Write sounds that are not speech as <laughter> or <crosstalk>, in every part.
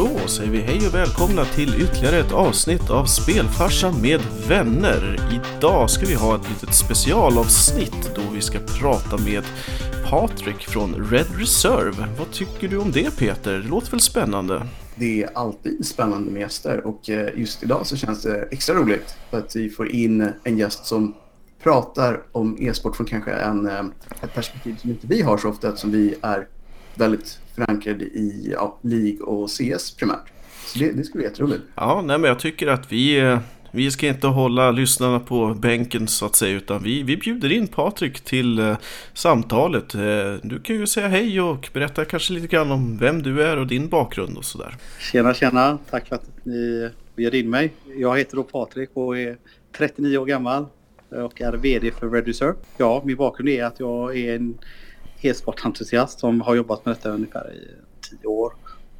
Då säger vi hej och välkomna till ytterligare ett avsnitt av Spelfarsan med vänner. Idag ska vi ha ett litet specialavsnitt då vi ska prata med Patrik från Red Reserve. Vad tycker du om det Peter? Det låter väl spännande? Det är alltid spännande med gäster och eh, just idag så känns det extra roligt för att vi får in en gäst som pratar om e-sport från kanske en, eh, ett perspektiv som inte vi har så ofta eftersom vi är väldigt förankrade i ja, League och CS primärt. Så det, det skulle bli jätteroligt. Ja, nej, men jag tycker att vi, eh, vi ska inte hålla lyssnarna på bänken så att säga utan vi, vi bjuder in Patrik till eh, samtalet. Eh, du kan ju säga hej och berätta kanske lite grann om vem du är och din bakgrund och sådär. Tjena, tjena. Tack för att ni bjöd in mig. Jag heter då Patrik och är 39 år gammal och är VD för Red Reserve. Ja, min bakgrund är att jag är en e-sportentusiast som har jobbat med detta ungefär i tio år.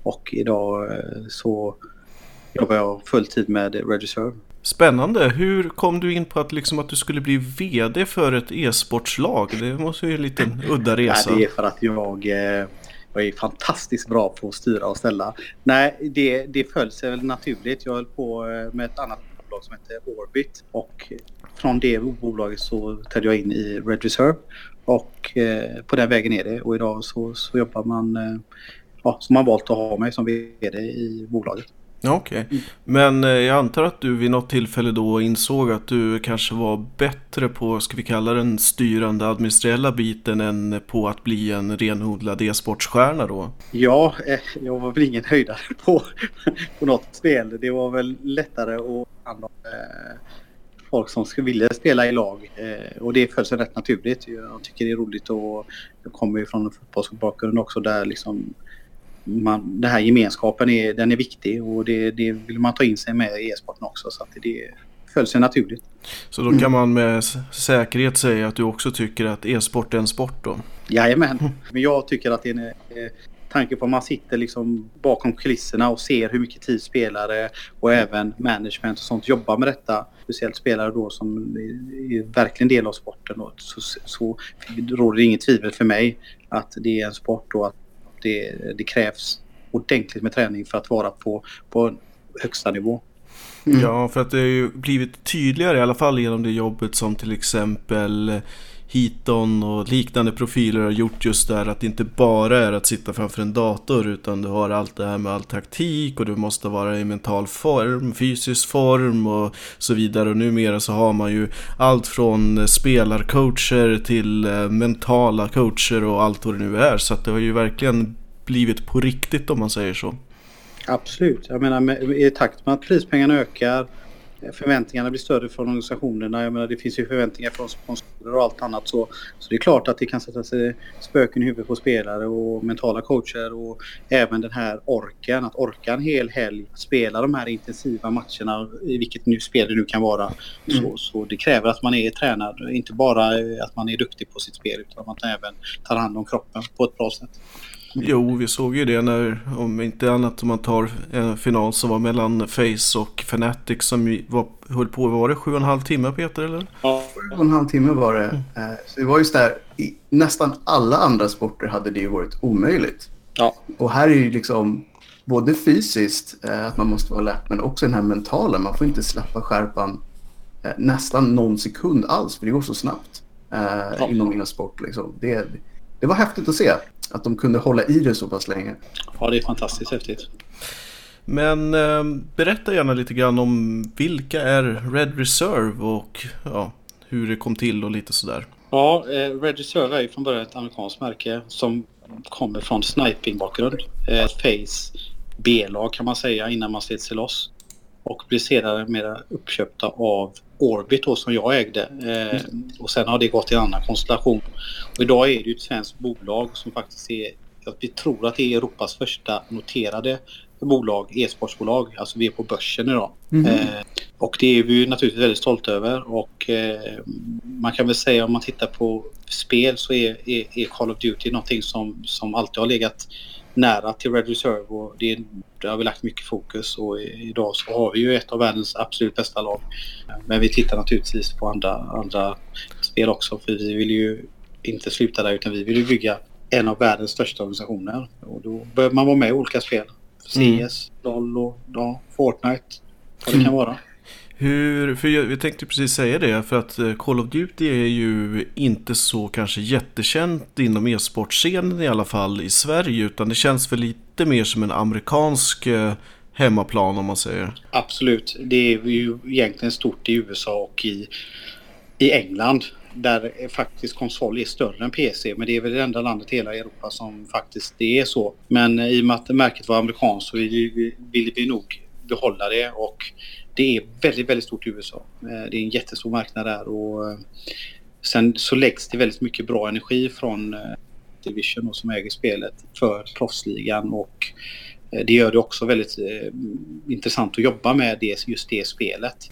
Och idag eh, så jobbar jag fulltid med Red Reserve. Spännande! Hur kom du in på att, liksom, att du skulle bli VD för ett e-sportslag? Det måste ju en liten udda <laughs> resa. Nej, det är för att jag, eh, jag är fantastiskt bra på att styra och ställa. Nej, det, det föll sig väl naturligt. Jag höll på eh, med ett annat bolag som heter Orbit och från det bolaget så trädde jag in i Red Reserve och eh, på den vägen är det och idag så, så jobbar man, eh, ja, som man valt att ha mig som VD i bolaget. Okej, okay. men eh, jag antar att du vid något tillfälle då insåg att du kanske var bättre på, ska vi kalla den styrande administrativa biten än på att bli en renodlad e-sportsstjärna då? Ja, eh, jag var väl ingen höjdare på, <laughs> på något spel. Det var väl lättare att handla eh, folk som skulle vilja spela i lag. Eh, och det föll sig rätt naturligt. Jag tycker det är roligt och jag kommer ju från en fotbollsbakgrund också där liksom man, den här gemenskapen är, den är viktig och det, det vill man ta in sig med i e-sporten också. Så att det föll sig naturligt. Så då kan man med säkerhet säga att du också tycker att e-sport är en sport då? Jajamän, men jag tycker att det är en, eh, tanke på att man sitter liksom bakom kulisserna och ser hur mycket tid spelare och även management och sånt jobbar med detta. Speciellt spelare då som är verkligen del av sporten. Och så, så råder det inget tvivel för mig att det är en sport och att det, det krävs ordentligt med träning för att vara på, på högsta nivå. Mm. Ja, för att det har ju blivit tydligare i alla fall genom det jobbet som till exempel HeatoN och liknande profiler har gjort just det här att det inte bara är att sitta framför en dator utan du har allt det här med all taktik och du måste vara i mental form, fysisk form och så vidare. Och numera så har man ju allt från spelarcoacher till eh, mentala coacher och allt vad det nu är. Så att det har ju verkligen blivit på riktigt om man säger så. Absolut, jag menar i takt med att prispengarna ökar förväntningarna blir större från organisationerna. Jag menar, det finns ju förväntningar från sponsorer och allt annat. Så, så det är klart att det kan sätta sig spöken i huvudet på spelare och mentala coacher och även den här orken. Att orka en hel helg spela de här intensiva matcherna i vilket nu spel det nu kan vara. Mm. Så, så det kräver att man är tränad. Inte bara att man är duktig på sitt spel utan att man även tar hand om kroppen på ett bra sätt. Jo, vi såg ju det när, om inte annat om man tar en final som var mellan Face och Fnatic som var, höll på, var det sju och en halv timme Peter eller? Ja, sju och en halv timme var det. Mm. Så det var just där, i nästan alla andra sporter hade det ju varit omöjligt. Ja. Och här är ju liksom både fysiskt, eh, att man måste vara lätt, men också den här mentala. Man får inte släppa skärpan eh, nästan någon sekund alls, för det går så snabbt ja. inom min sport. Liksom. Det, det var häftigt att se att de kunde hålla i det så pass länge. Ja, det är fantastiskt häftigt. Men eh, berätta gärna lite grann om vilka är Red Reserve och ja, hur det kom till och lite sådär. Ja, eh, Red Reserve är ju från början ett amerikanskt märke som kommer från sniping-bakgrund. Eh, Face B-lag kan man säga innan man slet sig loss. Och blir senare mer uppköpta av Orbit då, som jag ägde. Eh, och sen har det gått i en annan konstellation. Och idag är det ett svenskt bolag som faktiskt är, vi tror att det är Europas första noterade bolag, e-sportsbolag. Alltså vi är på börsen idag. Mm. Eh, och det är vi naturligtvis väldigt stolta över. Och eh, man kan väl säga om man tittar på spel så är, är, är Call of Duty någonting som, som alltid har legat nära till Red Reserve och det, det har vi lagt mycket fokus och idag så har vi ju ett av världens absolut bästa lag. Men vi tittar naturligtvis på andra, andra spel också för vi vill ju inte sluta där utan vi vill ju bygga en av världens största organisationer och då behöver man vara med i olika spel. CS, mm. LOL och ja, Fortnite. Vad det mm. kan vara. Hur, för jag, jag tänkte precis säga det, för att eh, Call of Duty är ju inte så kanske jättekänt inom e-sportscenen i alla fall i Sverige, utan det känns väl lite mer som en amerikansk eh, hemmaplan om man säger. Absolut, det är ju egentligen stort i USA och i, i England där faktiskt konsol är större än PC. Men det är väl det enda landet i hela Europa som faktiskt det är så. Men eh, i och med att märket var amerikanskt så ville vi, vill vi nog behålla det och det är väldigt, väldigt stort i USA. Eh, det är en jättestor marknad där och eh, sen så läggs det väldigt mycket bra energi från eh, Division och som äger spelet för proffsligan och det gör det också väldigt intressant att jobba med det, just det spelet.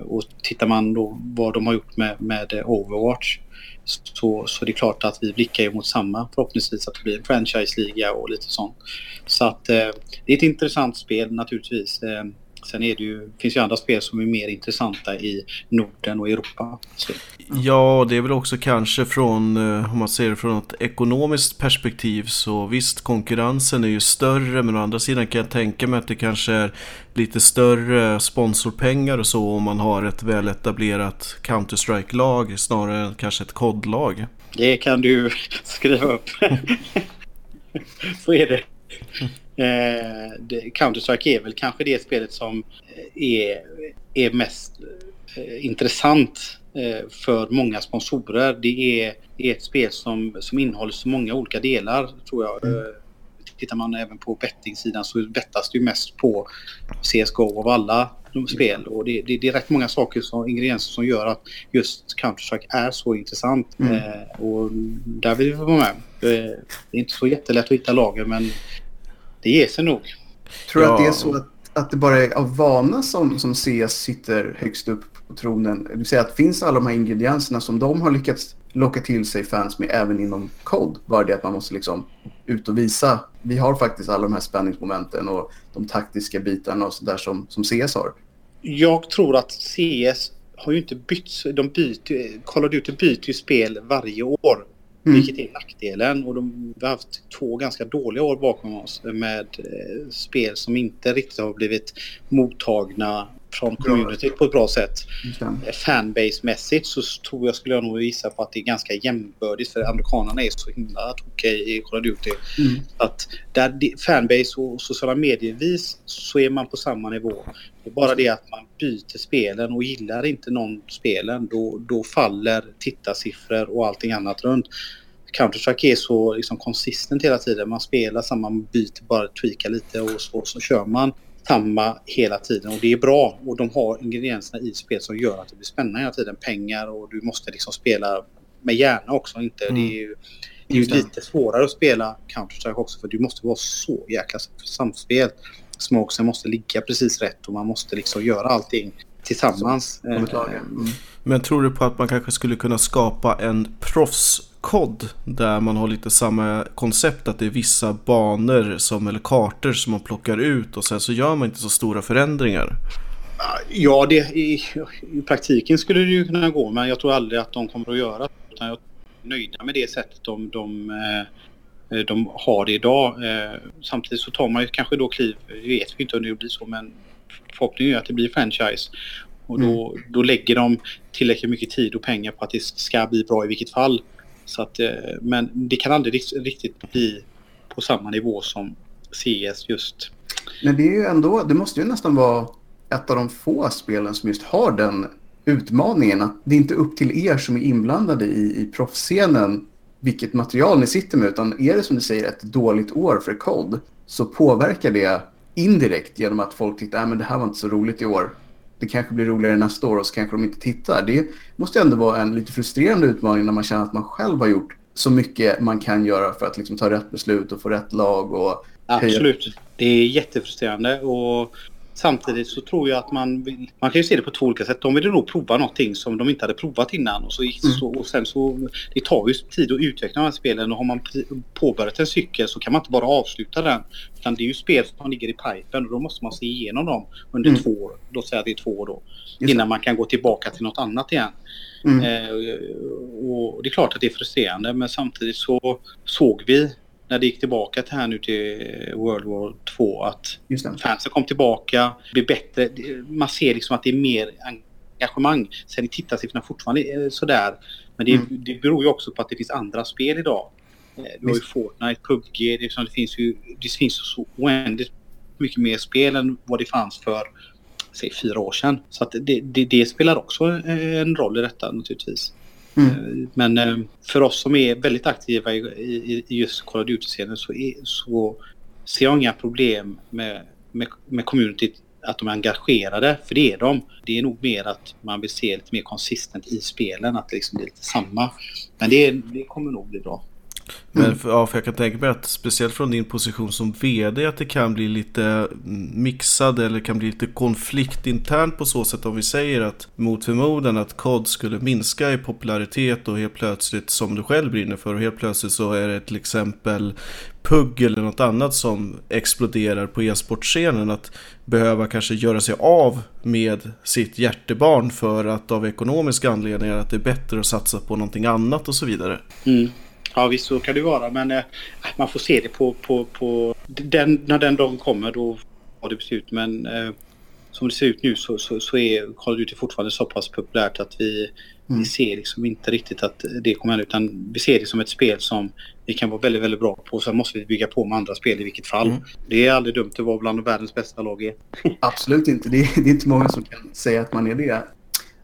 Och tittar man då vad de har gjort med, med Overwatch så, så det är klart att vi blickar ju mot samma förhoppningsvis att det blir en franchise-liga och lite sånt. Så att eh, det är ett intressant spel naturligtvis. Eh, Sen är det ju, finns ju andra spel som är mer intressanta i Norden och Europa. Så. Ja, det är väl också kanske från, eh, om man ser det från ett ekonomiskt perspektiv så visst, konkurrensen är ju större men å andra sidan kan jag tänka mig att det kanske är lite större sponsorpengar och så om man har ett väletablerat Counter-Strike-lag snarare än kanske ett kodlag. Det kan du <laughs> skriva upp. <laughs> så är det. Eh, Counter-Strike är väl kanske det spelet som eh, är, är mest eh, intressant eh, för många sponsorer. Det är, är, ett spel som, som innehåller så många olika delar tror jag. Mm. Eh, tittar man även på bettingsidan så bettas det ju mest på CSGO av alla spel. Och det, det, det, är rätt många saker som, ingredienser som gör att just Counter-Strike är så intressant. Mm. Eh, och där vill vi vara med. Det är inte så jättelätt att hitta lager men det ger sig nog. Tror du ja. att det är så att, att det bara är av vana som, som CS sitter högst upp på tronen? Det vill säga att finns alla de här ingredienserna som de har lyckats locka till sig fans med även inom kod. Bara det att man måste liksom ut och visa. Vi har faktiskt alla de här spänningsmomenten och de taktiska bitarna och sådär som, som CS har. Jag tror att CS har ju inte bytt. De byter, Call of Duty byter ju spel varje år. Mm. Vilket är nackdelen. Och de, vi har haft två ganska dåliga år bakom oss med eh, spel som inte riktigt har blivit mottagna från community på ett bra sätt. Mm. Fanbase-mässigt så tror jag, skulle jag nog visa på att det är ganska jämbördigt för amerikanerna är så himla tokiga i Call of Duty. Mm. Att där fanbase och sociala medievis så är man på samma nivå. Är bara det att man byter spelen och gillar inte någon spelen då, då faller tittarsiffror och allting annat runt. Counter-Strike är så liksom konsistent hela tiden. Man spelar samma, man byter bara, tweakar lite och så, så kör man samma hela tiden och det är bra. Och de har ingredienserna i spel som gör att det blir spännande hela tiden. Pengar och du måste liksom spela med hjärna också. Inte, mm. Det är ju, det är ju lite svårare att spela Counter-Strike också för du måste vara så jäkla samspel. Smokesen måste ligga precis rätt och man måste liksom göra allting tillsammans. Mm. Men tror du på att man kanske skulle kunna skapa en proffs kod där man har lite samma koncept att det är vissa banor som, eller kartor som man plockar ut och sen så gör man inte så stora förändringar. Ja, det, i, i praktiken skulle det ju kunna gå men jag tror aldrig att de kommer att göra det. Utan jag är nöjda med det sättet de, de, eh, de har det idag. Eh, samtidigt så tar man ju kanske då kliv, vi vet vi inte om det blir så men förhoppningen är att det blir franchise. Och då, mm. då lägger de tillräckligt mycket tid och pengar på att det ska bli bra i vilket fall. Så att, eh, men det kan aldrig riktigt bli på samma nivå som CS just. Men det är ju ändå, det måste ju nästan vara ett av de få spelen som just har den utmaningen. Att det är inte upp till er som är inblandade i, i proffsscenen vilket material ni sitter med. Utan är det som du säger ett dåligt år för kod så påverkar det indirekt genom att folk tyckte att äh, det här var inte så roligt i år det kanske blir roligare nästa år och så kanske de inte tittar. Det måste ändå vara en lite frustrerande utmaning när man känner att man själv har gjort så mycket man kan göra för att liksom ta rätt beslut och få rätt lag. Och Absolut. Det är jättefrustrerande och Samtidigt så tror jag att man vill, man kan ju se det på två olika sätt. De ville nog prova någonting som de inte hade provat innan och, så, mm. så, och sen så det tar ju tid att utveckla de här spelen och har man påbörjat en cykel så kan man inte bara avsluta den. Utan det är ju spel som ligger i pipen och då måste man se igenom dem under mm. två år. Låt säga att det är två år då. Innan man kan gå tillbaka till något annat igen. Mm. Eh, och det är klart att det är frustrerande men samtidigt så såg vi när det gick tillbaka till här nu till World War 2 att fansen kom tillbaka, blev bättre. Man ser liksom att det är mer engagemang. Sen är tittarsiffrorna fortfarande sådär. Men det, mm. det beror ju också på att det finns andra spel idag. Eh, du har ju Fortnite, PubG, det, liksom, det finns ju det finns så oändligt mycket mer spel än vad det fanns för säg, fyra år sedan. Så att det, det, det spelar också en roll i detta naturligtvis. Mm. Eh, men eh, för oss som är väldigt aktiva i, i, i just Call of Duty-scenen så, så ser jag inga problem med, med, med communityt att de är engagerade, för det är de. Det är nog mer att man vill se lite mer konsistent i spelen, att liksom det är lite samma. Men det, det kommer nog bli bra. Men för, ja, för jag kan tänka mig att speciellt från din position som vd att det kan bli lite mm, mixad eller kan bli lite konflikt internt på så sätt om vi säger att mot förmodan att COD skulle minska i popularitet och helt plötsligt som du själv brinner för och helt plötsligt så är det till exempel PUG eller något annat som exploderar på e-sportscenen att behöva kanske göra sig av med sitt hjärtebarn för att av ekonomiska anledningar att det är bättre att satsa på någonting annat och så vidare. Mm. Ja visst så kan det vara men eh, man får se det på, på, på den, när den dagen kommer då har det beslut men eh, som det ser ut nu så, så, så är Call of Duty fortfarande så pass populärt att vi, mm. vi ser liksom inte riktigt att det kommer hända utan vi ser det som ett spel som vi kan vara väldigt, väldigt bra på. Sen måste vi bygga på med andra spel i vilket fall. Mm. Det är aldrig dumt att vara bland världens bästa lag. <laughs> Absolut inte. Det är, det är inte många som kan säga att man är det.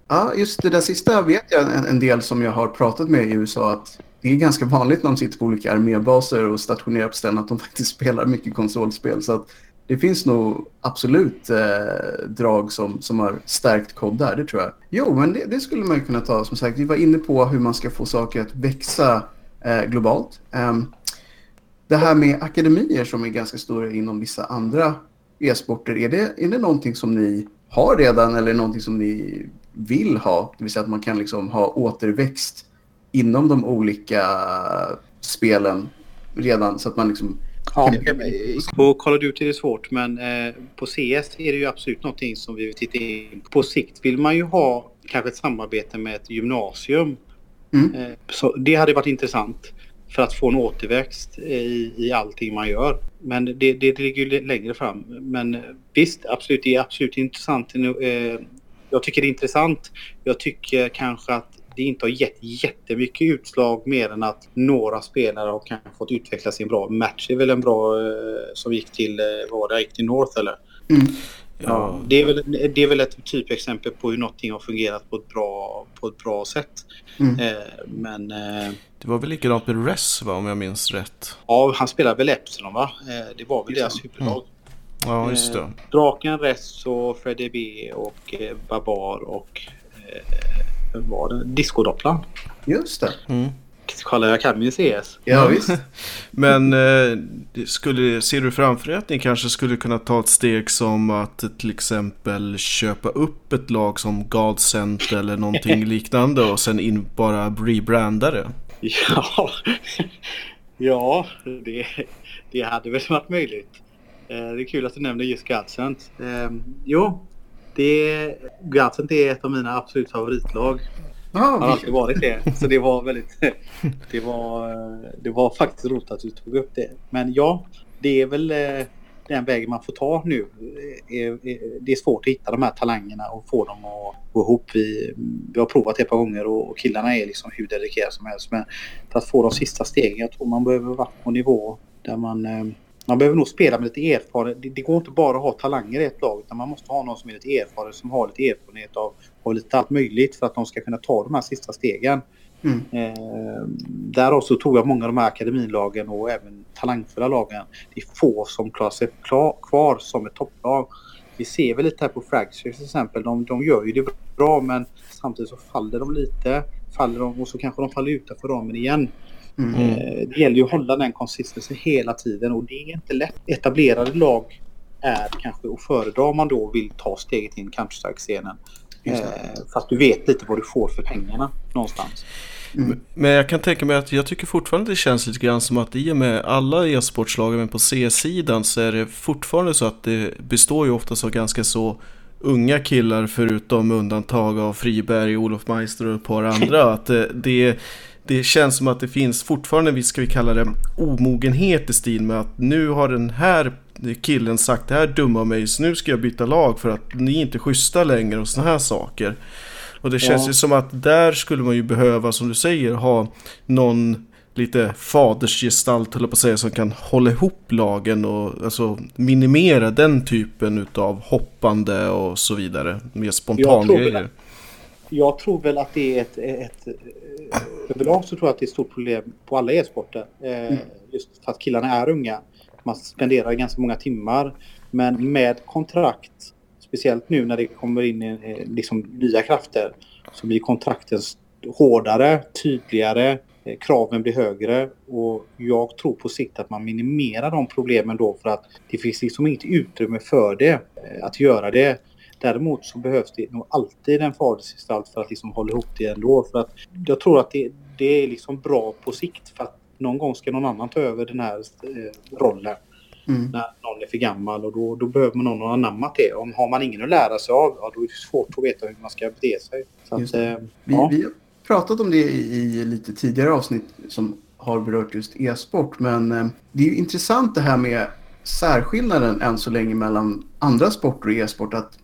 Ja, just det där sista vet jag en, en del som jag har pratat med i USA att det är ganska vanligt när de sitter på olika armébaser och stationerar på ställen att de <laughs> faktiskt spelar mycket konsolspel. Så att det finns nog absolut eh, drag som, som har stärkt kod där, det tror jag. Jo, men det, det, skulle man kunna ta. Som sagt, vi var inne på hur man ska få saker att växa eh, globalt. Eh, det här med akademier som är ganska stora inom vissa andra e-sporter, är det, är det någonting som ni har redan eller någonting som ni vill ha? Det vill säga att man kan liksom ha återväxt inom de olika spelen redan så att man liksom Ja, på Call of Duty är det svårt men eh, på CS är det ju absolut någonting som vi vill titta in på. sikt vill man ju ha kanske ett samarbete med ett gymnasium. Mm. Eh, så det hade varit intressant för att få en återväxt i, i allting man gör. Men det, det, det ligger ju längre fram. Men visst, absolut, det är absolut intressant. Eh, jag tycker det är intressant. Jag tycker kanske att det inte har gett jättemycket utslag mer än att några spelare har kanske fått utveckla sin bra. Match är väl en bra eh, som gick till, eh, vad var det, gick till North eller? Mm. Ja, det, är väl, det är väl ett typexempel på hur någonting har fungerat på ett bra, på ett bra sätt. Mm. Eh, men... Eh, det var väl likadant med Res va, om jag minns rätt? Ja, han spelade väl Epsilon va? Eh, det var väl deras huvudlag. Mm. Ja, just det. Draken, Res och Freddy B och Babar och var det? Discodopplan. Just det. Mm. Kolla, jag kan ju CS. Ja, visst. <laughs> Men eh, skulle, ser du framför dig att ni kanske skulle kunna ta ett steg som att till exempel köpa upp ett lag som Godsent eller någonting <laughs> liknande och sen in bara rebranda det? Ja, <laughs> ja det, det hade väl varit möjligt. Eh, det är kul att du nämner just Godsent. Eh, jo, det, Gunsent är ett av mina absolut favoritlag. Ah, har alltid varit det. Så det var väldigt... <laughs> Det var, det var faktiskt roligt att du tog upp det. Men ja, det är väl eh, den vägen man får ta nu. Eh, det är svårt att hitta de här talangerna och få dem att gå ihop. Vi, vi har provat det ett par gånger och killarna är liksom hur dedikerade som helst. Men för att få de sista stegen, jag tror man behöver vara på nivå där man eh, man behöver nog spela med lite erfarenhet. Det, det, går inte bara att ha talanger i ett lag utan man måste ha någon som är lite erfaren som har lite erfarenhet av, av lite allt möjligt för att de ska kunna ta de här sista stegen. Mm. Eh, där också tror jag många av de här akademilagen och även talangfulla lagen. Det är få som klarar sig klar, kvar som ett topplag. Vi ser väl lite här på Fractures till exempel. De, de gör ju det bra men samtidigt så faller de lite. Faller de och så kanske de faller utanför ramen igen. Mm. Eh, det gäller ju att hålla den konsistensen hela tiden och det är inte lätt. Etablerade lag är kanske att föredra om man då vill ta steget in Counter-Strike-scenen. Eh, fast du vet lite vad du får för pengarna någonstans. Mm. Men jag kan tänka mig att jag tycker fortfarande det känns lite grann som att i och med alla e-sportslag men på C-sidan så är det fortfarande så att det består ju oftast av ganska så unga killar förutom undantag av Friberg, Olof Meister och ett par andra. <laughs> Att det, det, det känns som att det finns fortfarande, vi ska vi kalla det, omogenhet i stil med att nu har den här killen sagt det här dumma om mig så nu ska jag byta lag för att ni är inte schyssta längre och sådana här saker. Och det känns ja. ju som att där skulle man ju behöva, som du säger, ha någon lite fadersgestalt, höll på att säga, som kan hålla ihop lagen och alltså, minimera den typen av hoppande och så vidare. Mer spontan grejer. Jag tror väl att det är ett, ett, Överlag så tror jag att det är ett stort problem på alla e-sporter. Eh, mm. Just att killarna är unga. Man spenderar ganska många timmar. Men med kontrakt, speciellt nu när det kommer in eh, liksom nya krafter, så blir kontrakten hårdare, tydligare Eh, kraven blir högre och jag tror på sikt att man minimerar de problemen då för att det finns liksom inget utrymme för det, eh, att göra det. Däremot så behövs det nog alltid en fadersgestalt för att liksom hålla ihop det ändå. För att jag tror att det, det är liksom bra på sikt för att någon gång ska någon annan ta över den här eh, rollen. Mm. När någon är för gammal och då, då behöver man någon ha anammat det. Om har man ingen att lära sig av, ja, då är det svårt att veta hur man ska bete sig. Att, eh, vi, ja. vi, pratat om det i, lite tidigare avsnitt som har berört just e-sport. Men eh, det är ju intressant det här med särskillnaden än så länge mellan andra sporter och e-sport. Att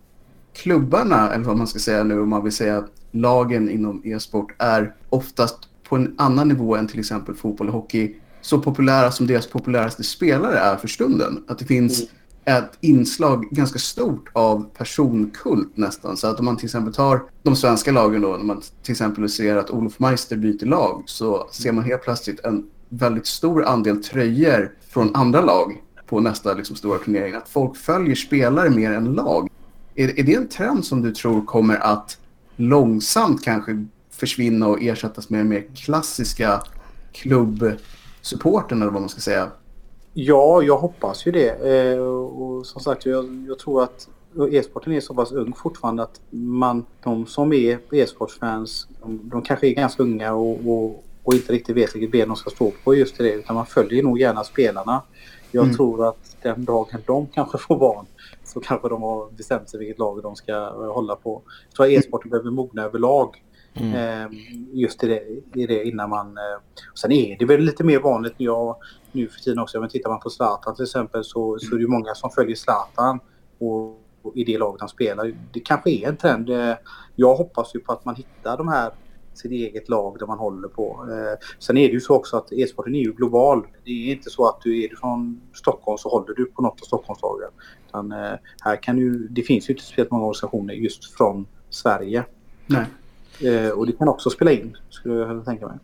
klubbarna, eller vad man ska säga nu om man vill säga lagen inom e-sport är oftast på en annan nivå än till exempel fotboll och hockey. Så populära som deras populäraste spelare är för stunden. Att det finns mm ett inslag ganska stort av personkult nästan. Så att om man till exempel tar de svenska lagen då, när man till exempel ser att Olof Meister byter lag så ser man helt plötsligt en väldigt stor andel tröjor från andra lag på nästa liksom, stora turnering. Att folk följer spelare mer än lag. Är, är det en trend som du tror kommer att långsamt kanske försvinna och ersättas med mer klassiska klubbsupporten eller vad man ska säga? Ja, jag hoppas ju det. Eh, och som sagt, jag, jag tror att e-sporten är så pass ung fortfarande att man, de som är e-sportsfans, de, de kanske är ganska unga och, och, och, inte riktigt vet vilket ben de ska stå på just det. Utan man följer nog gärna spelarna. Jag mm. tror att den dagen de kanske får barn så kanske de har bestämt sig vilket lag de ska hålla på. Jag tror att e-sporten behöver mogna överlag. Mm. Ehm, just i det, i det innan man... Eh, sen är det väl lite mer vanligt. Jag, nu för tiden också. Men tittar man på Zlatan till exempel så, så är det ju många som följer Zlatan och, och i det laget han spelar. Det kanske är en trend. Eh, jag hoppas ju på att man hittar de här sitt eget lag där man håller på. Eh, sen är det ju så också att e-sporten är ju global. Det är inte så att du är från Stockholm så håller du på något av Stockholmslagen. Utan, eh, här kan ju, det finns ju inte speciellt många organisationer just från Sverige. Nej. Eh, och det kan också spela in, skulle jag tänka mig.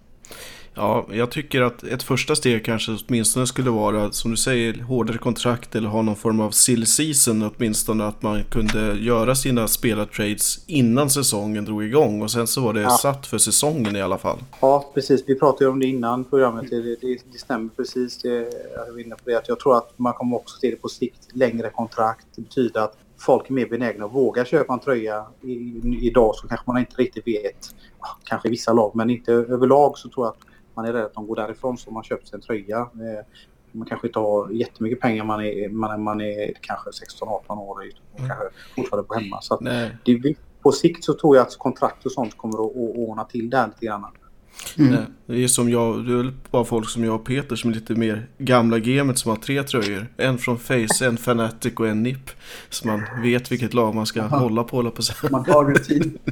Ja, jag tycker att ett första steg kanske åtminstone skulle vara, som du säger, hårdare kontrakt eller ha någon form av sill season åtminstone. Att man kunde göra sina spelartrades innan säsongen drog igång och sen så var det ja. satt för säsongen i alla fall. Ja, precis. Vi pratade ju om det innan programmet. Det, det, det stämmer precis. Det, jag är inne på det. Jag tror att man kommer också se det på sikt. Längre kontrakt. Det betyder att folk är mer benägna att våga köpa en tröja. I, idag så kanske man inte riktigt vet. Kanske vissa lag, men inte överlag så tror jag att man är rädd att de går därifrån så man köper sig en tröja. Eh, man kanske inte har jättemycket pengar, man är, man, man är kanske 16-18 år och mm. kanske fortfarande på hemma. Så det, på sikt så tror jag att kontrakt och sånt kommer att, att ordna till det här lite grann. Mm. Det är som jag, det är bara folk som jag och Peter som är lite mer gamla gamet som har tre tröjor. En från Face, en Fanatic och en NIP. Så man vet vilket lag man ska hålla på. Hålla på man har rutin. <laughs>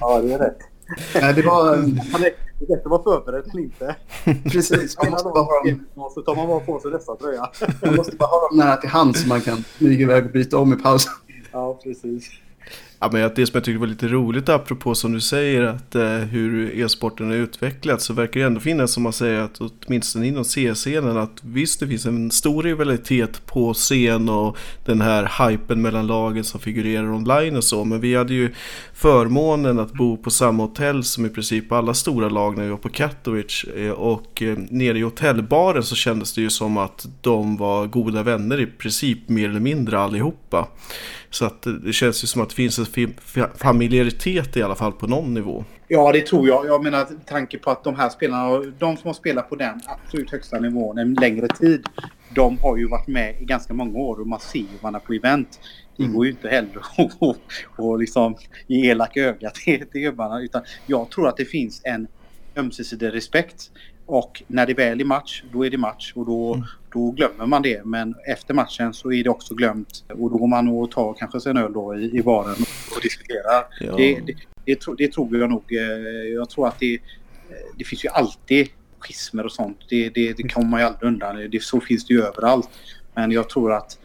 ja, det är rätt. Nej, det var... Man är rätt att vara förberedd eller inte. Precis. Man måste bara ha dem... Så tar man bara på sig dessa tröja. Man måste bara ha dem nära till hands så man kan smyga iväg och byta om i pausen. Ja, precis. Ja, men det som jag tycker var lite roligt apropå som du säger att eh, hur e-sporten har utvecklats så verkar det ändå finnas som man säger att åtminstone inom C-scenen att visst det finns en stor rivalitet på scen och den här hypen mellan lagen som figurerar online och så men vi hade ju förmånen att bo på samma hotell som i princip alla stora lag när vi var på Katowice eh, och eh, nere i hotellbaren så kändes det ju som att de var goda vänner i princip mer eller mindre allihopa. Så att det känns ju som att det finns en familjaritet i alla fall på någon nivå. Ja, det tror jag. Jag menar tanke på att de här spelarna, de som har spelat på den absolut högsta nivån en längre tid. de har ju varit med i ganska många år och man ser ju varandra på event. Det mm. går ju inte heller <laughs> att liksom ge elak öga till, till gubbarna. Utan jag tror att det finns en ömsesidig respekt. Och när det väl är match, då är det match och då, mm. då glömmer man det. Men efter matchen så är det också glömt och då går man och tar kanske sig en öl då i, i baren och diskuterar. Ja. Det, det, det, det, tror jag nog. Eh, jag tror att det, eh, det finns ju alltid schismer och sånt. Det, det, det kommer man ju aldrig undan. Det, så finns det ju överallt. Men jag tror att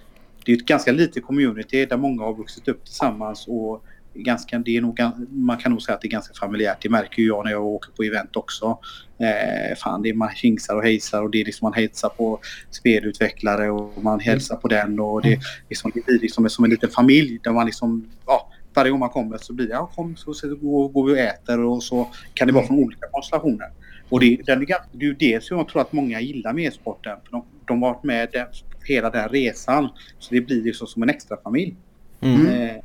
det är ett ganska litet community där många har vuxit upp tillsammans och ganska, det är nog, man kan nog säga att det är ganska familjärt. Det märker ju jag när jag åker på event också. Eh, fan, det är man hingsar och hejsar och det är liksom man hälsar på spelutvecklare och man hälsar på den och det, liksom, det blir liksom som en liten familj där man liksom, ja, varje gång man kommer så blir det, ja kom så, så går, går vi och äter och så kan det vara från olika konstellationer. Och det, den är, det är ju det som jag tror att många gillar med e-sporten. För de, de har varit med den, hela den resan. Så det blir liksom som en extra familj. Mm. Eh,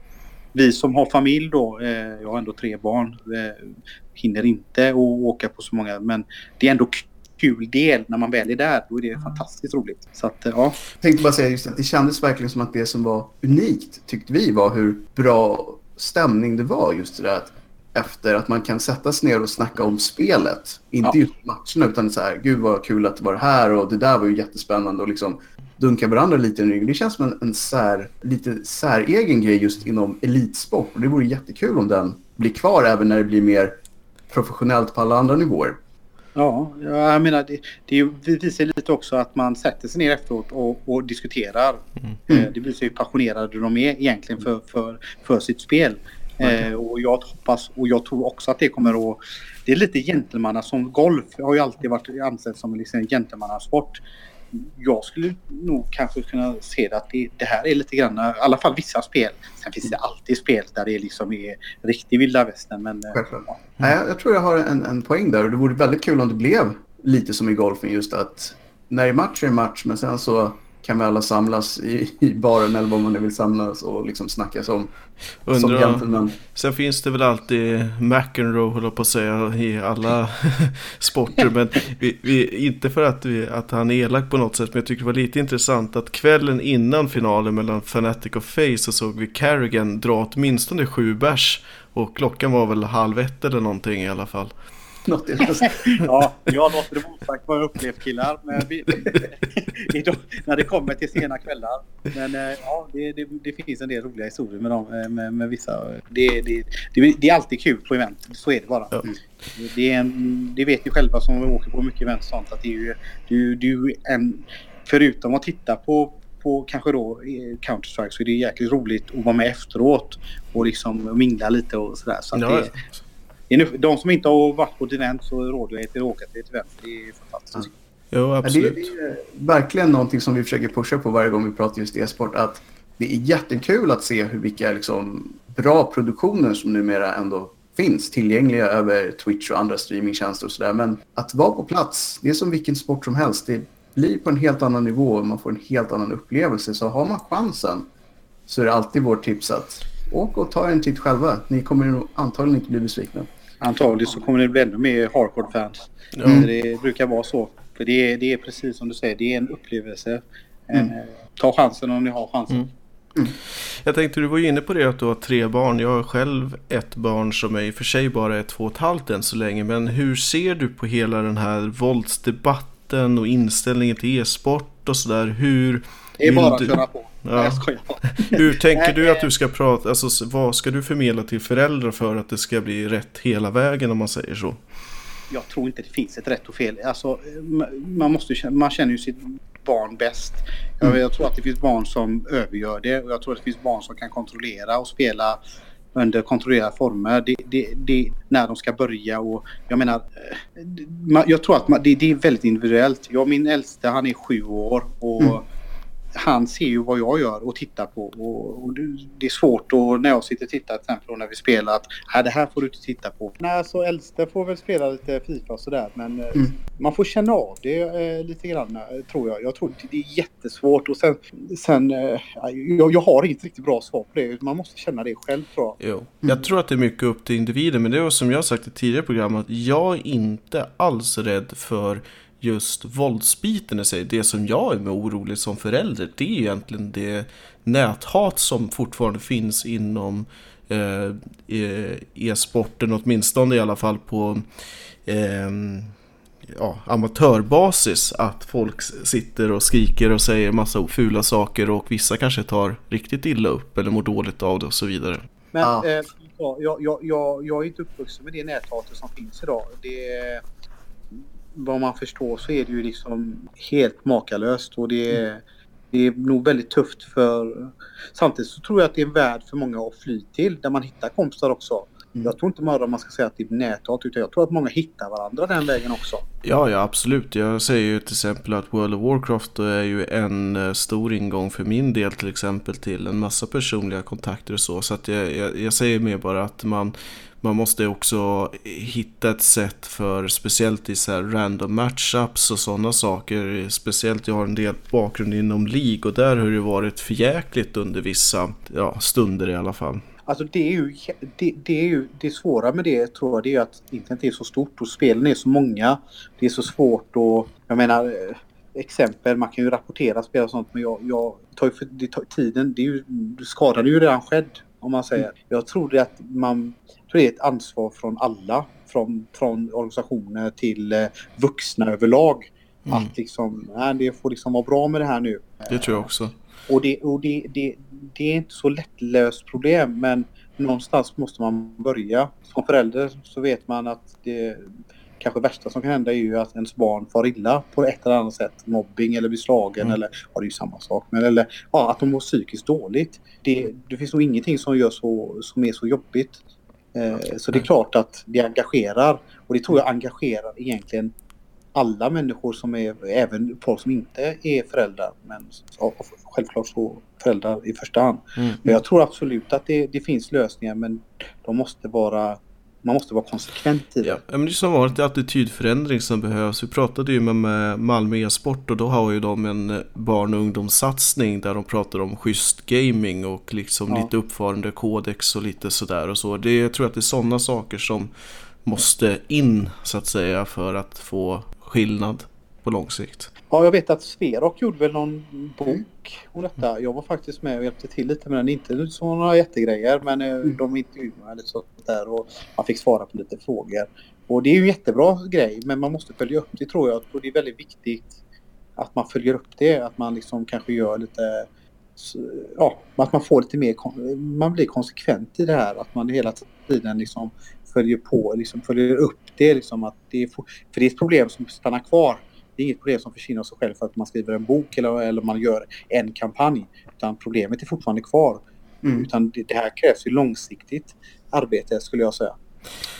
vi som har familj då, eh, jag har ändå tre barn, eh, hinner inte att åka på så många. Men det är ändå kul del när man väl är där. Då är det fantastiskt roligt. Så att, ja. Jag tänkte bara säga just att det kändes verkligen som att det som var unikt tyckte vi var hur bra stämning det var just det där att efter att man kan sätta sig ner och snacka om spelet. Inte ja. just matcherna utan så här, gud vad kul att det var här och det där var ju jättespännande och liksom dunka varandra lite i ryggen. Det känns som en, en sär, lite säregen grej just inom elitsport och det vore jättekul om den blir kvar även när det blir mer professionellt på alla andra nivåer. Ja, jag menar det, det visar lite också att man sätter sig ner efteråt och, och diskuterar. Mm. Eh, det visar hur passionerade de är egentligen för, för, för sitt spel. Eh, och jag hoppas och jag tror också att det kommer att... Det är lite gentlemanna som golf har ju alltid varit ansett som liksom en gentlemannasport. Jag skulle nog kanske kunna se det att det, det, här är lite grann, i alla fall vissa spel. Sen finns det alltid spel där det liksom är riktig vilda västern. Men, eh, ja. Nej, jag, jag tror jag har en, en poäng där och det vore väldigt kul om det blev lite som i golfen just att när det är match är det match men sen så kan vi alla samlas i, i baren eller var man nu vill samlas och liksom snacka som, Undra, som gentlemen. Sen finns det väl alltid McEnroe, håller på att säga, i alla <laughs> sporter. men vi, vi, inte för att, vi, att han är elak på något sätt, men jag tycker det var lite intressant att kvällen innan finalen mellan Fnatic och Face så såg vi Carrigan dra åtminstone sju bärs. Och klockan var väl halv ett eller någonting i alla fall. <laughs> Något i ja, jag låter det osagt vad jag upplevt killar. Men vi, <laughs> när det kommer till sena kvällar. Men eh, ja, det, det, det, finns en del roliga historier med, dem, eh, med, med vissa. Det, det, är alltid kul på event. Så är det bara. Ja. Det, är en, det vet ju själva som åker på mycket event och sånt att det är ju, du, du en, förutom att titta på på kanske då eh, Counter-Strike så är det jäkligt roligt att vara med efteråt och liksom mingla lite och sådär. Så ja, det, de som inte har varit på ett event så råder jag till att åka till ett event. Det är fantastiskt. Jo, absolut. Det, är verkligen någonting som vi försöker pusha på varje gång vi pratar just e-sport. Att det är jättekul att se hur vilka liksom, bra produktioner som numera ändå finns tillgängliga över Twitch och andra streamingtjänster och sådär. Men att vara på plats, det är som vilken sport som helst. Det blir på en helt annan nivå och man får en helt annan upplevelse. Så har man chansen så är det alltid vårt tips att åk och ta en titt själva. Ni kommer nog antagligen inte bli besvikna. Antagligen så kommer det bli ännu mer hardcore-fans. Mm. Det brukar vara så. För det är, det är precis som du säger, det är en upplevelse. Mm. Eh, ta chansen om ni har chansen. Mm. Mm. Jag tänkte, du var ju inne på det att du har tre barn. Jag har själv ett barn som är i och för sig bara är två och ett halvt än så länge. Men hur ser du på hela den här våldsdebatten och inställningen till e-sport och sådär? Hur... Det är bara att köra på. Ja. Jag skojar Hur tänker du att du ska prata, alltså vad ska du förmedla till föräldrar för att det ska bli rätt hela vägen om man säger så? Jag tror inte det finns ett rätt och fel. Alltså, man, måste, man känner ju sitt barn bäst. Jag, mm. jag tror att det finns barn som övergör det och jag tror att det finns barn som kan kontrollera och spela under kontrollerade former. Det, det, det, när de ska börja och jag menar, eh, jag tror att man, det, det, är väldigt individuellt. Jag, min äldste han är sju år och mm han ser ju vad jag gör och tittar på. Och, och det är svårt då när jag sitter och tittar till exempel när vi spelar att äh, det här får du inte titta på. Nej, så äldste får väl spela lite Fifa och sådär men eh, mm. man får känna av det eh, lite grann eh, tror jag. Jag tror det är jättesvårt och sen, sen eh, jag, jag, har inget riktigt bra svar på det. Man måste känna det själv tror jag. Jo. Mm. Jag tror att det är mycket upp till individen men det var som jag sagt i tidigare program att jag är inte alls rädd för just våldsbiten i sig. Det som jag är med orolig som förälder, det är egentligen det näthat som fortfarande finns inom eh, e, e-sporten, åtminstone i alla fall på eh, ja, amatörbasis. Att folk sitter och skriker och säger massa fula saker och vissa kanske tar riktigt illa upp eller mår dåligt av det och så vidare. Men ah. eh, jag, jag, jag, jag är inte uppvuxen med det näthatet som finns idag. Det, vad man förstår så är det ju liksom helt makalöst och det är, mm. det är nog väldigt tufft för... Samtidigt så tror jag att det är en värld för många att fly till där man hittar kompisar också. Mm. Jag tror inte bara man ska säga att det är näthat utan jag tror att många hittar varandra den vägen också. Ja, ja absolut. Jag säger ju till exempel att World of Warcraft är ju en eh, stor ingång för min del till exempel till en massa personliga kontakter och så. Så att jag, jag, jag säger mer bara att man man måste också hitta ett sätt för speciellt i så här random matchups och sådana saker. Speciellt jag har en del bakgrund inom League och där har det varit förjäkligt under vissa ja, stunder i alla fall. Alltså det är ju det, det, är ju det svåra med det tror jag det är ju att internet är så stort och spelen är så många. Det är så svårt och jag menar eh, exempel, man kan ju rapportera spel och sånt men jag, jag tar ju för, det tar tiden, det är ju, skadan är ju redan skedd om man säger. Jag tror det att man, tror det är ett ansvar från alla, från, från organisationer till eh, vuxna överlag. Mm. Att liksom, nej, det får liksom vara bra med det här nu. Det tror jag också. Och det, och det, det, det är inte så lättlöst problem men någonstans måste man börja. Som förälder så vet man att det kanske värsta som kan hända är ju att ens barn far illa på ett eller annat sätt. Mobbing eller blir slagen mm. eller, ja det är ju samma sak, men eller ja, att de mår psykiskt dåligt. Det, det finns nog ingenting som, gör så, som är så jobbigt. Eh, så det är klart att det engagerar och det tror jag engagerar egentligen alla människor som är, även folk som inte är föräldrar, men självklart så föräldrar i första hand. Mm. Men jag tror absolut att det, det finns lösningar men de måste vara man måste vara konsekvent i det. Ja, men det är som vanligt attitydförändring som behövs. Vi pratade ju med Malmö e-sport och då har ju de en eh, barn och ungdomssatsning där de pratar om schysst gaming och liksom ja. lite uppförande kodex och lite sådär och så. Det, jag tror att det är sådana saker som måste in så att säga för att få skillnad på lång sikt. Ja, jag vet att Sverok gjorde väl någon bok om detta. Jag var faktiskt med och hjälpte till lite med den. Inte så några jättegrejer men eh, mm. de intervjuade lite sånt där och man fick svara på lite frågor. Och det är ju en jättebra grej men man måste följa upp det tror jag. Och det är väldigt viktigt att man följer upp det. Att man liksom kanske gör lite ja, att man får lite mer, man blir konsekvent i det här. Att man hela tiden liksom följer på, liksom följer upp det. Liksom att det är, för det är ett problem som stannar kvar. Det är inget problem som försvinner av sig själv för att man skriver en bok eller, eller man gör en kampanj. Utan problemet är fortfarande kvar. Mm. Utan det, det, här krävs ju långsiktigt arbete skulle jag säga.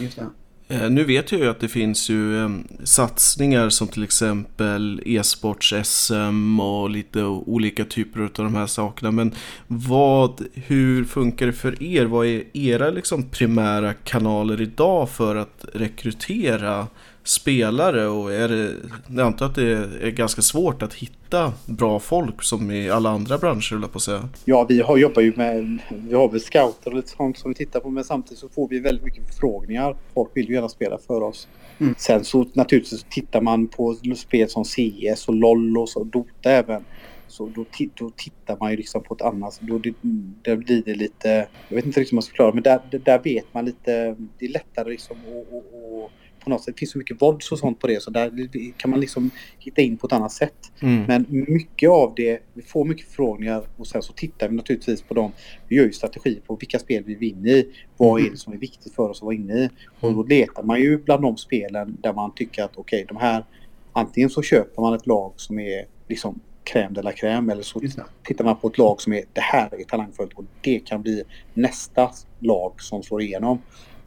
Just det. Eh, nu vet jag ju att det finns ju ehm, satsningar som till exempel e-sports-SM och lite olika typer av de här sakerna. Men vad, hur funkar det för er? Vad är era liksom primära kanaler idag för att rekrytera spelare och är det, jag antar att det är ganska svårt att hitta bra folk som i alla andra branscher, på att säga. Ja, vi har, jobbar ju med, vi har väl scouter och lite sånt som vi tittar på, men samtidigt så får vi väldigt mycket förfrågningar. Folk vill ju gärna spela för oss. Mm. Sen så naturligtvis tittar man på spel som CS och LOL och så, Dota även. Så då, då tittar man ju liksom på ett annat, då det, där blir det lite, jag vet inte riktigt hur man ska förklara, men där, där vet man lite, det är lättare liksom att på något sätt. Det finns så mycket våld och sånt på det så där kan man liksom hitta in på ett annat sätt. Mm. Men mycket av det, vi får mycket förfrågningar och sen så tittar vi naturligtvis på dem. Vi gör ju strategi på vilka spel vi vinner i. Vad mm. är det som är viktigt för oss att vara inne i? Och då letar man ju bland de spelen där man tycker att okej, okay, de här antingen så köper man ett lag som är liksom crème de la crème eller så tittar man på ett lag som är det här är talangfullt och det kan bli nästa lag som slår igenom.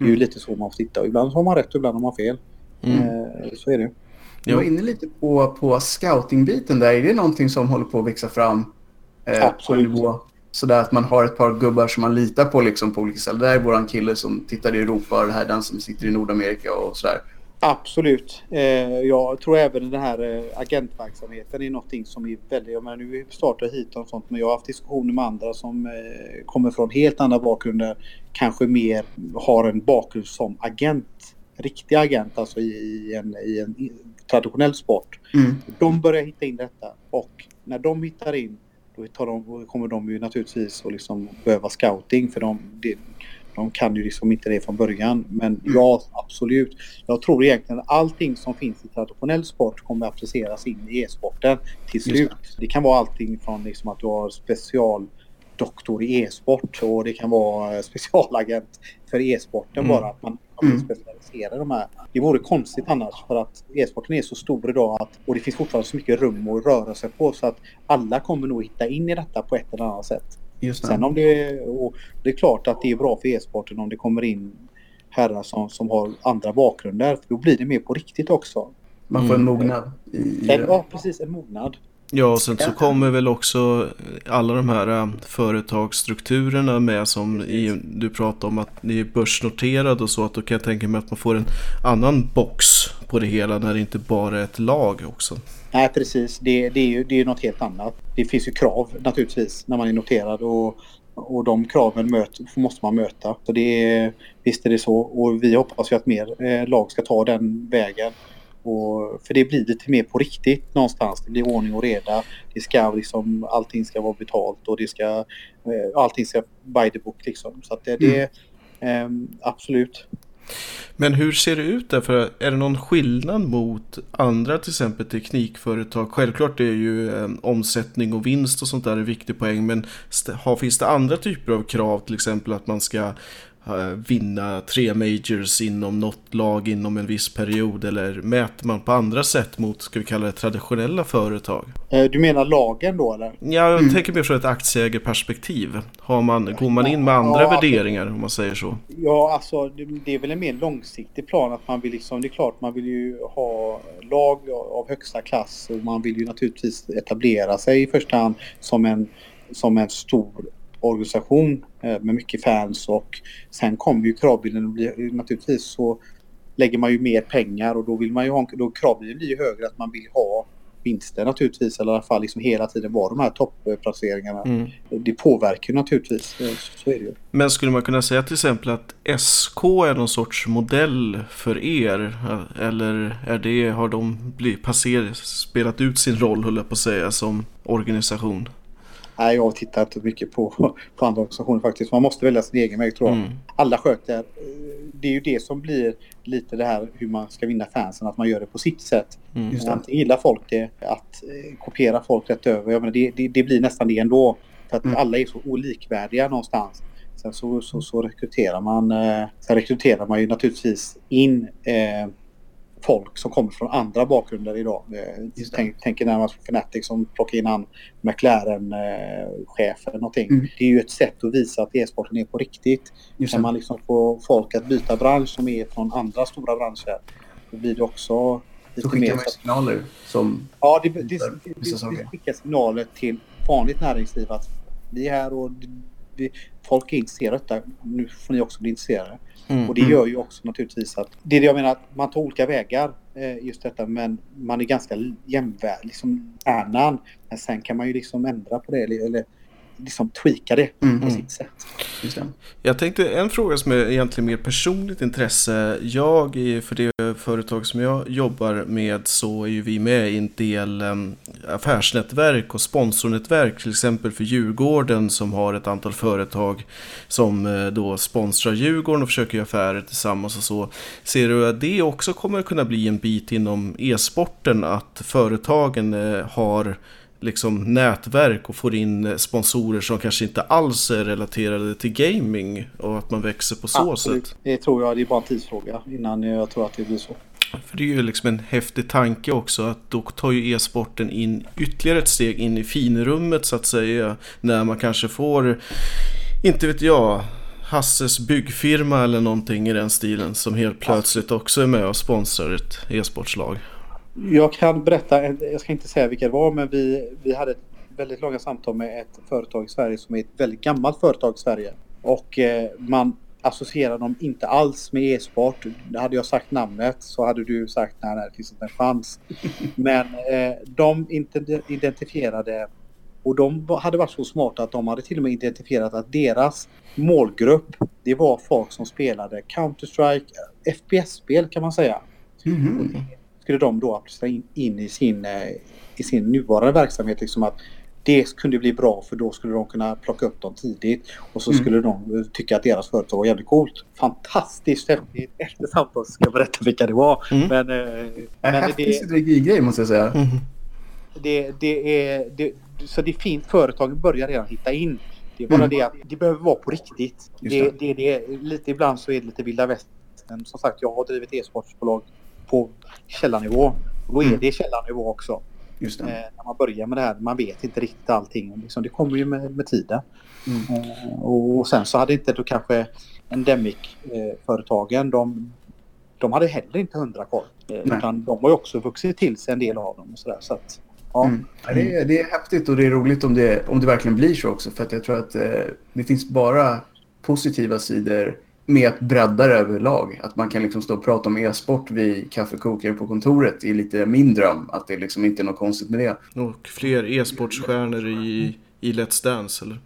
Det är ju lite så man får titta. Ibland har man rätt och ibland har man fel. Mm. Eh, så är det. Jag var inne lite på, på scouting-biten där. Är det någonting som håller på att växa fram eh, Absolut. på nivå? Sådär att man har ett par gubbar som man litar på liksom på olika ställen. Det här är våran kille som tittar i Europa och det här är den som sitter i Nordamerika och sådär. Absolut. Eh, jag tror även den här eh, agentverksamheten är någonting som är väldigt... Jag menar, nu startar hit och sånt men jag har haft diskussioner med andra som eh, kommer från helt andra bakgrunder. Kanske mer har en bakgrund som agent. Riktig agent alltså i en, i en traditionell sport. Mm. De börjar hitta in detta och när de hittar in då, de, kommer de ju naturligtvis att liksom behöva scouting för de, det, de kan ju liksom inte det från början. Men mm. ja, absolut. Jag tror egentligen att allting som finns i traditionell sport kommer att appliceras in i e-sporten till slut. Det. det. kan vara allting från liksom att du har specialdoktor i e-sport och det kan vara specialagent för e-sporten mm. bara. Att man, man mm. specialiserar de här. Det vore konstigt annars för att e-sporten är så stor idag att, och det finns fortfarande så mycket rum att röra sig på så att alla kommer nog hitta in i detta på ett eller annat sätt. Sen om det, och det är klart att det är bra för e-sporten om det kommer in herrar som, som har andra bakgrunder. För då blir det mer på riktigt också. Man får en mm. mognad. I... Ja, precis. En mognad. Ja, och sen så kommer väl också alla de här äh, företagsstrukturerna med som i, du pratade om att ni är börsnoterade och så. Att då kan jag tänka mig att man får en annan box på det hela när det inte bara är ett lag också. Nej, precis. Det, det är ju det är något helt annat. Det finns ju krav naturligtvis när man är noterad och, och de kraven möt, måste man möta. Så det är, visst är det så och vi hoppas ju att mer eh, lag ska ta den vägen. Och, för det blir lite mer på riktigt någonstans. Det blir ordning och reda. Det ska liksom, allting ska vara betalt och det ska, eh, allting ska by the book liksom. Så det, mm. det eh, absolut. Men hur ser det ut där? För är det någon skillnad mot andra till exempel teknikföretag? Självklart är ju eh, omsättning och vinst och sånt där en viktig poäng. Men har, finns det andra typer av krav? Till exempel att man ska vinna tre majors inom något lag inom en viss period eller mäter man på andra sätt mot, ska vi kalla det traditionella företag? Eh, du menar lagen då eller? Ja, jag mm. tänker mer från ett aktieägarperspektiv. Har man, går man in med andra ja, värderingar om man säger så? Ja, alltså det, det, är väl en mer långsiktig plan att man vill liksom, det är klart man vill ju ha lag av högsta klass och man vill ju naturligtvis etablera sig i första hand som en, som en stor organisation eh, med mycket fans och sen kommer ju kravbilden att bli naturligtvis så lägger man ju mer pengar och då vill man ju ha, då kravbilden blir ju högre att man vill ha vinster naturligtvis eller i alla fall liksom hela tiden vara de här topplaceringarna. Mm. Det påverkar ju naturligtvis, eh, så är det ju. Men skulle man kunna säga till exempel att SK är någon sorts modell för er? Eller är det, har de blivit, passer, spelat ut sin roll, höll jag på att säga, som organisation? Nej, jag tittar inte mycket på, på andra organisationer faktiskt. Man måste välja sin egen väg tror jag. Mm. Alla sköter. Det är ju det som blir lite det här hur man ska vinna fansen. Att man gör det på sitt sätt. Mm. Just Antingen gillar folk det. Att eh, kopiera folk rätt över. Jag menar, det, det, det blir nästan det ändå. För att mm. alla är så olikvärdiga någonstans. Sen så, så, så rekryterar man. Eh, sen rekryterar man ju naturligtvis in eh, folk som kommer från andra bakgrunder idag. Tänk, tänker närmast på Fnatic som plockar in han McLaren-chefen. Eh, någonting. Mm. Det är ju ett sätt att visa att e-sporten är på riktigt. När man liksom får folk att byta bransch som är från andra stora branscher. Då blir det också lite Så skickar man signaler som... Ja, det, det, det, det skickar signaler till vanligt näringsliv att vi är här och vi, folk är intresserade. Nu får ni också bli intresserade. Mm, och det gör ju också naturligtvis att... Det är det jag menar, att man tar olika vägar eh, just detta men man är ganska jämvärd, liksom hjärnan. Men sen kan man ju liksom ändra på det eller liksom tweaka det mm. på sitt sätt. Jag tänkte en fråga som är egentligen mer personligt intresse. Jag, för det företag som jag jobbar med så är ju vi med i en del affärsnätverk och sponsornätverk. Till exempel för Djurgården som har ett antal företag som uh, då sponsrar Djurgården och försöker göra affärer tillsammans och så. Ser du att det också kommer kunna bli en bit inom e-sporten att företagen uh, har liksom nätverk och får in sponsorer som kanske inte alls är relaterade till gaming och att man växer på så Absolut. sätt. Det tror jag, det är bara en tidsfråga innan jag tror att det blir så. För det är ju liksom en häftig tanke också att då tar ju e-sporten in ytterligare ett steg in i finrummet så att säga. När man kanske får, inte vet jag, Hasses byggfirma eller någonting i den stilen som helt plötsligt också är med och sponsrar ett e-sportslag. Jag kan berätta, jag ska inte säga vilka det var, men vi, vi hade ett väldigt långa samtal med ett företag i Sverige som är ett väldigt gammalt företag i Sverige. Och eh, man associerar dem inte alls med e-sport. Hade jag sagt namnet så hade du sagt nej, nej det finns inte en chans. <laughs> Men eh, de identifierade och de hade varit så smarta att de hade till och med identifierat att deras målgrupp det var folk som spelade Counter-Strike, FPS-spel kan man säga. Mm -hmm skulle de då applicera in, in i, sin, i sin nuvarande verksamhet. Liksom att det kunde bli bra för då skulle de kunna plocka upp dem tidigt och så mm. skulle de tycka att deras företag var jävligt coolt. Fantastiskt häftigt. Efter samtalet ska jag berätta vilka det var. Mm. Men, eh, men häftig synergigrej måste jag säga. Mm. Det, det är, det, så det är fint. Företagen börjar redan hitta in. Det är bara mm. det att det behöver vara på riktigt. Det, det, det, lite, ibland så är det lite vilda västern. Som sagt, jag har drivit e-sportsbolag på källarnivå. Då är mm. det källarnivå också. Just. Eh, när man börjar med det här, man vet inte riktigt allting. Liksom, det kommer ju med, med tiden. Mm. Eh, och, och, sen så hade inte då kanske Endemic-företagen, de, de hade heller inte hundra koll. Eh, utan de har ju också vuxit till sig en del av dem. Och så där, så att, ja. Mm. Ja, det, är, det är häftigt och det är roligt om det, om det verkligen blir så också. För att jag tror att eh, det finns bara positiva sidor med att bredda det överlag. Att man kan liksom stå och prata om e-sport vid kaffekokare på kontoret är lite min dröm. Att det liksom inte är något konstigt med det. Och fler e-sportstjärnor i, i Let's Dance eller?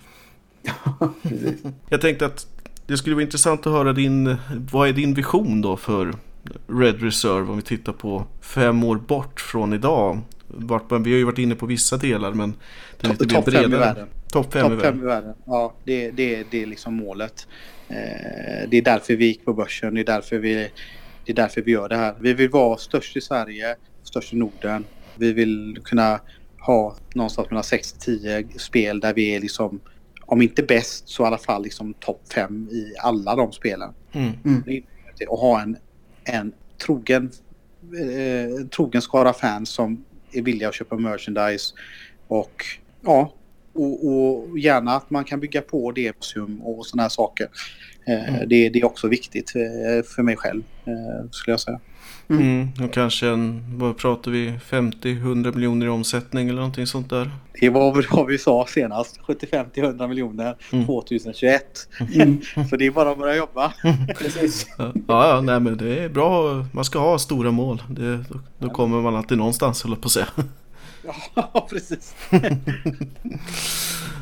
Ja, <laughs> precis. Jag tänkte att det skulle vara intressant att höra din, vad är din vision då för Red Reserve om vi tittar på fem år bort från idag? Vart, vi har ju varit inne på vissa delar men lite mer bredare. Topp fem i världen. Topp fem, Top fem i världen. Ja, det, det, det är liksom målet. Eh, det är därför vi gick på börsen. Det är därför vi, det är därför vi gör det här. Vi vill vara störst i Sverige, störst i Norden. Vi vill kunna ha någonstans mellan 6-10 spel där vi är liksom, om inte bäst så i alla fall liksom topp 5 i alla de spelen. Mm. Mm. Och ha en, en trogen, eh, trogen skara fans som är villiga att köpa merchandise och ja, och, och, gärna att man kan bygga på det och sådana här saker. Eh, mm. det, det, är också viktigt eh, för mig själv eh, skulle jag säga. Mm. Mm, och kanske en, vad pratar vi, 50-100 miljoner i omsättning eller någonting sånt där? Det var väl vad vi sa senast, 75-100 miljoner mm. 2021. Mm. Så det är bara att börja jobba. Precis. ja, ja, nej men det är bra, man ska ha stora mål. Det, då, då kommer man alltid någonstans, håller på att säga. Ja, <laughs> precis. <laughs>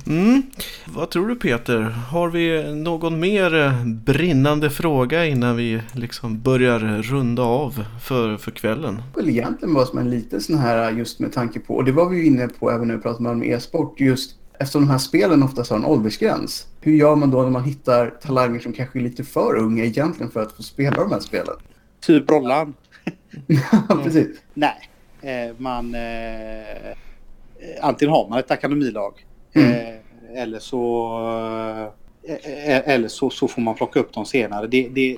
mm. Vad tror du Peter? Har vi någon mer eh, brinnande fråga innan vi liksom börjar runda av för, för kvällen? Väl egentligen bara som en liten sån här just med tanke på, och det var vi ju inne på även när vi pratade om e-sport, just eftersom de här spelen oftast har en åldersgräns. Hur gör man då när man hittar talanger som kanske är lite för unga egentligen för att få spela de här spelen? Typ Rollan. <laughs> ja, precis. Nej, Eh, man eh, antingen har man ett akademilag mm. Eh, eller så eh, eh, eller så, så får man plocka upp dem senare. Det, det,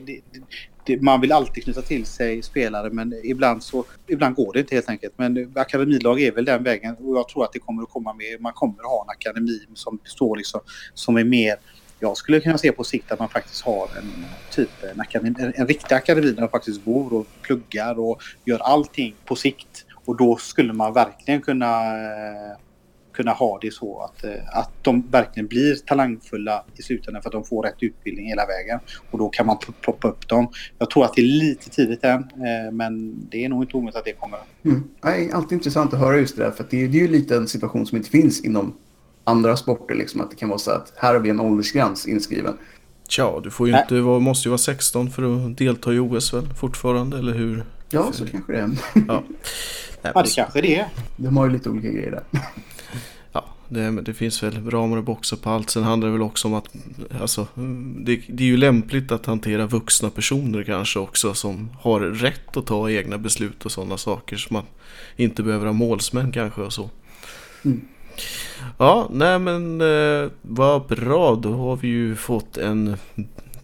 det, man vill alltid knyta till sig spelare men ibland, så, ibland går det inte helt enkelt. Men akademilag är väl den vägen och jag tror att det kommer att komma med. Man kommer att ha en akademi som består liksom, som är mer jag skulle kunna se på sikt att man faktiskt har en, typ, en, akademi, en, en riktig akademi där man faktiskt bor och pluggar och gör allting på sikt. Och då skulle man verkligen kunna, kunna ha det så att, eh, att de verkligen blir talangfulla i slutändan för att de får rätt utbildning hela vägen. Och då kan man ploppa upp dem. Jag tror att det är lite tidigt än, eh, men det är nog inte omöjligt att det kommer. Mm. Det är alltid intressant att höra just det där, för det är, det är ju lite en situation som inte finns inom andra sporter. Liksom, att det kan vara så att här har vi en åldersgräns inskriven. Tja, du får ju inte, vara, måste ju vara 16 för att delta i OS väl fortfarande, eller hur? Ja, så kanske det är. ja. Ja, det kanske det är. De har ju lite olika grejer där. Det, det, finns väl ramar och boxar på allt. Sen handlar det väl också om att alltså, det, det, är ju lämpligt att hantera vuxna personer kanske också som har rätt att ta egna beslut och sådana saker. Så man inte behöver ha målsmän kanske och så. Mm. Ja, nej men eh, vad bra. Då har vi ju fått en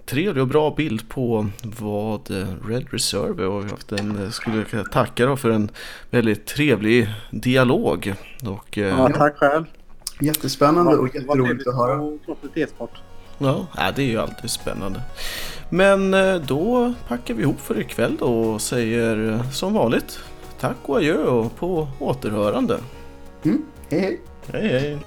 trevlig och bra bild på vad eh, Red Reserve är och haft en, eh, skulle jag tacka då för en väldigt trevlig dialog. Och, eh, ja, tack själv. Jättespännande och jätteroligt att höra. Ja, det är ju alltid spännande. Men då packar vi ihop för ikväll då och säger som vanligt tack och adjö och på återhörande. Mm, hej hej. Hej hej.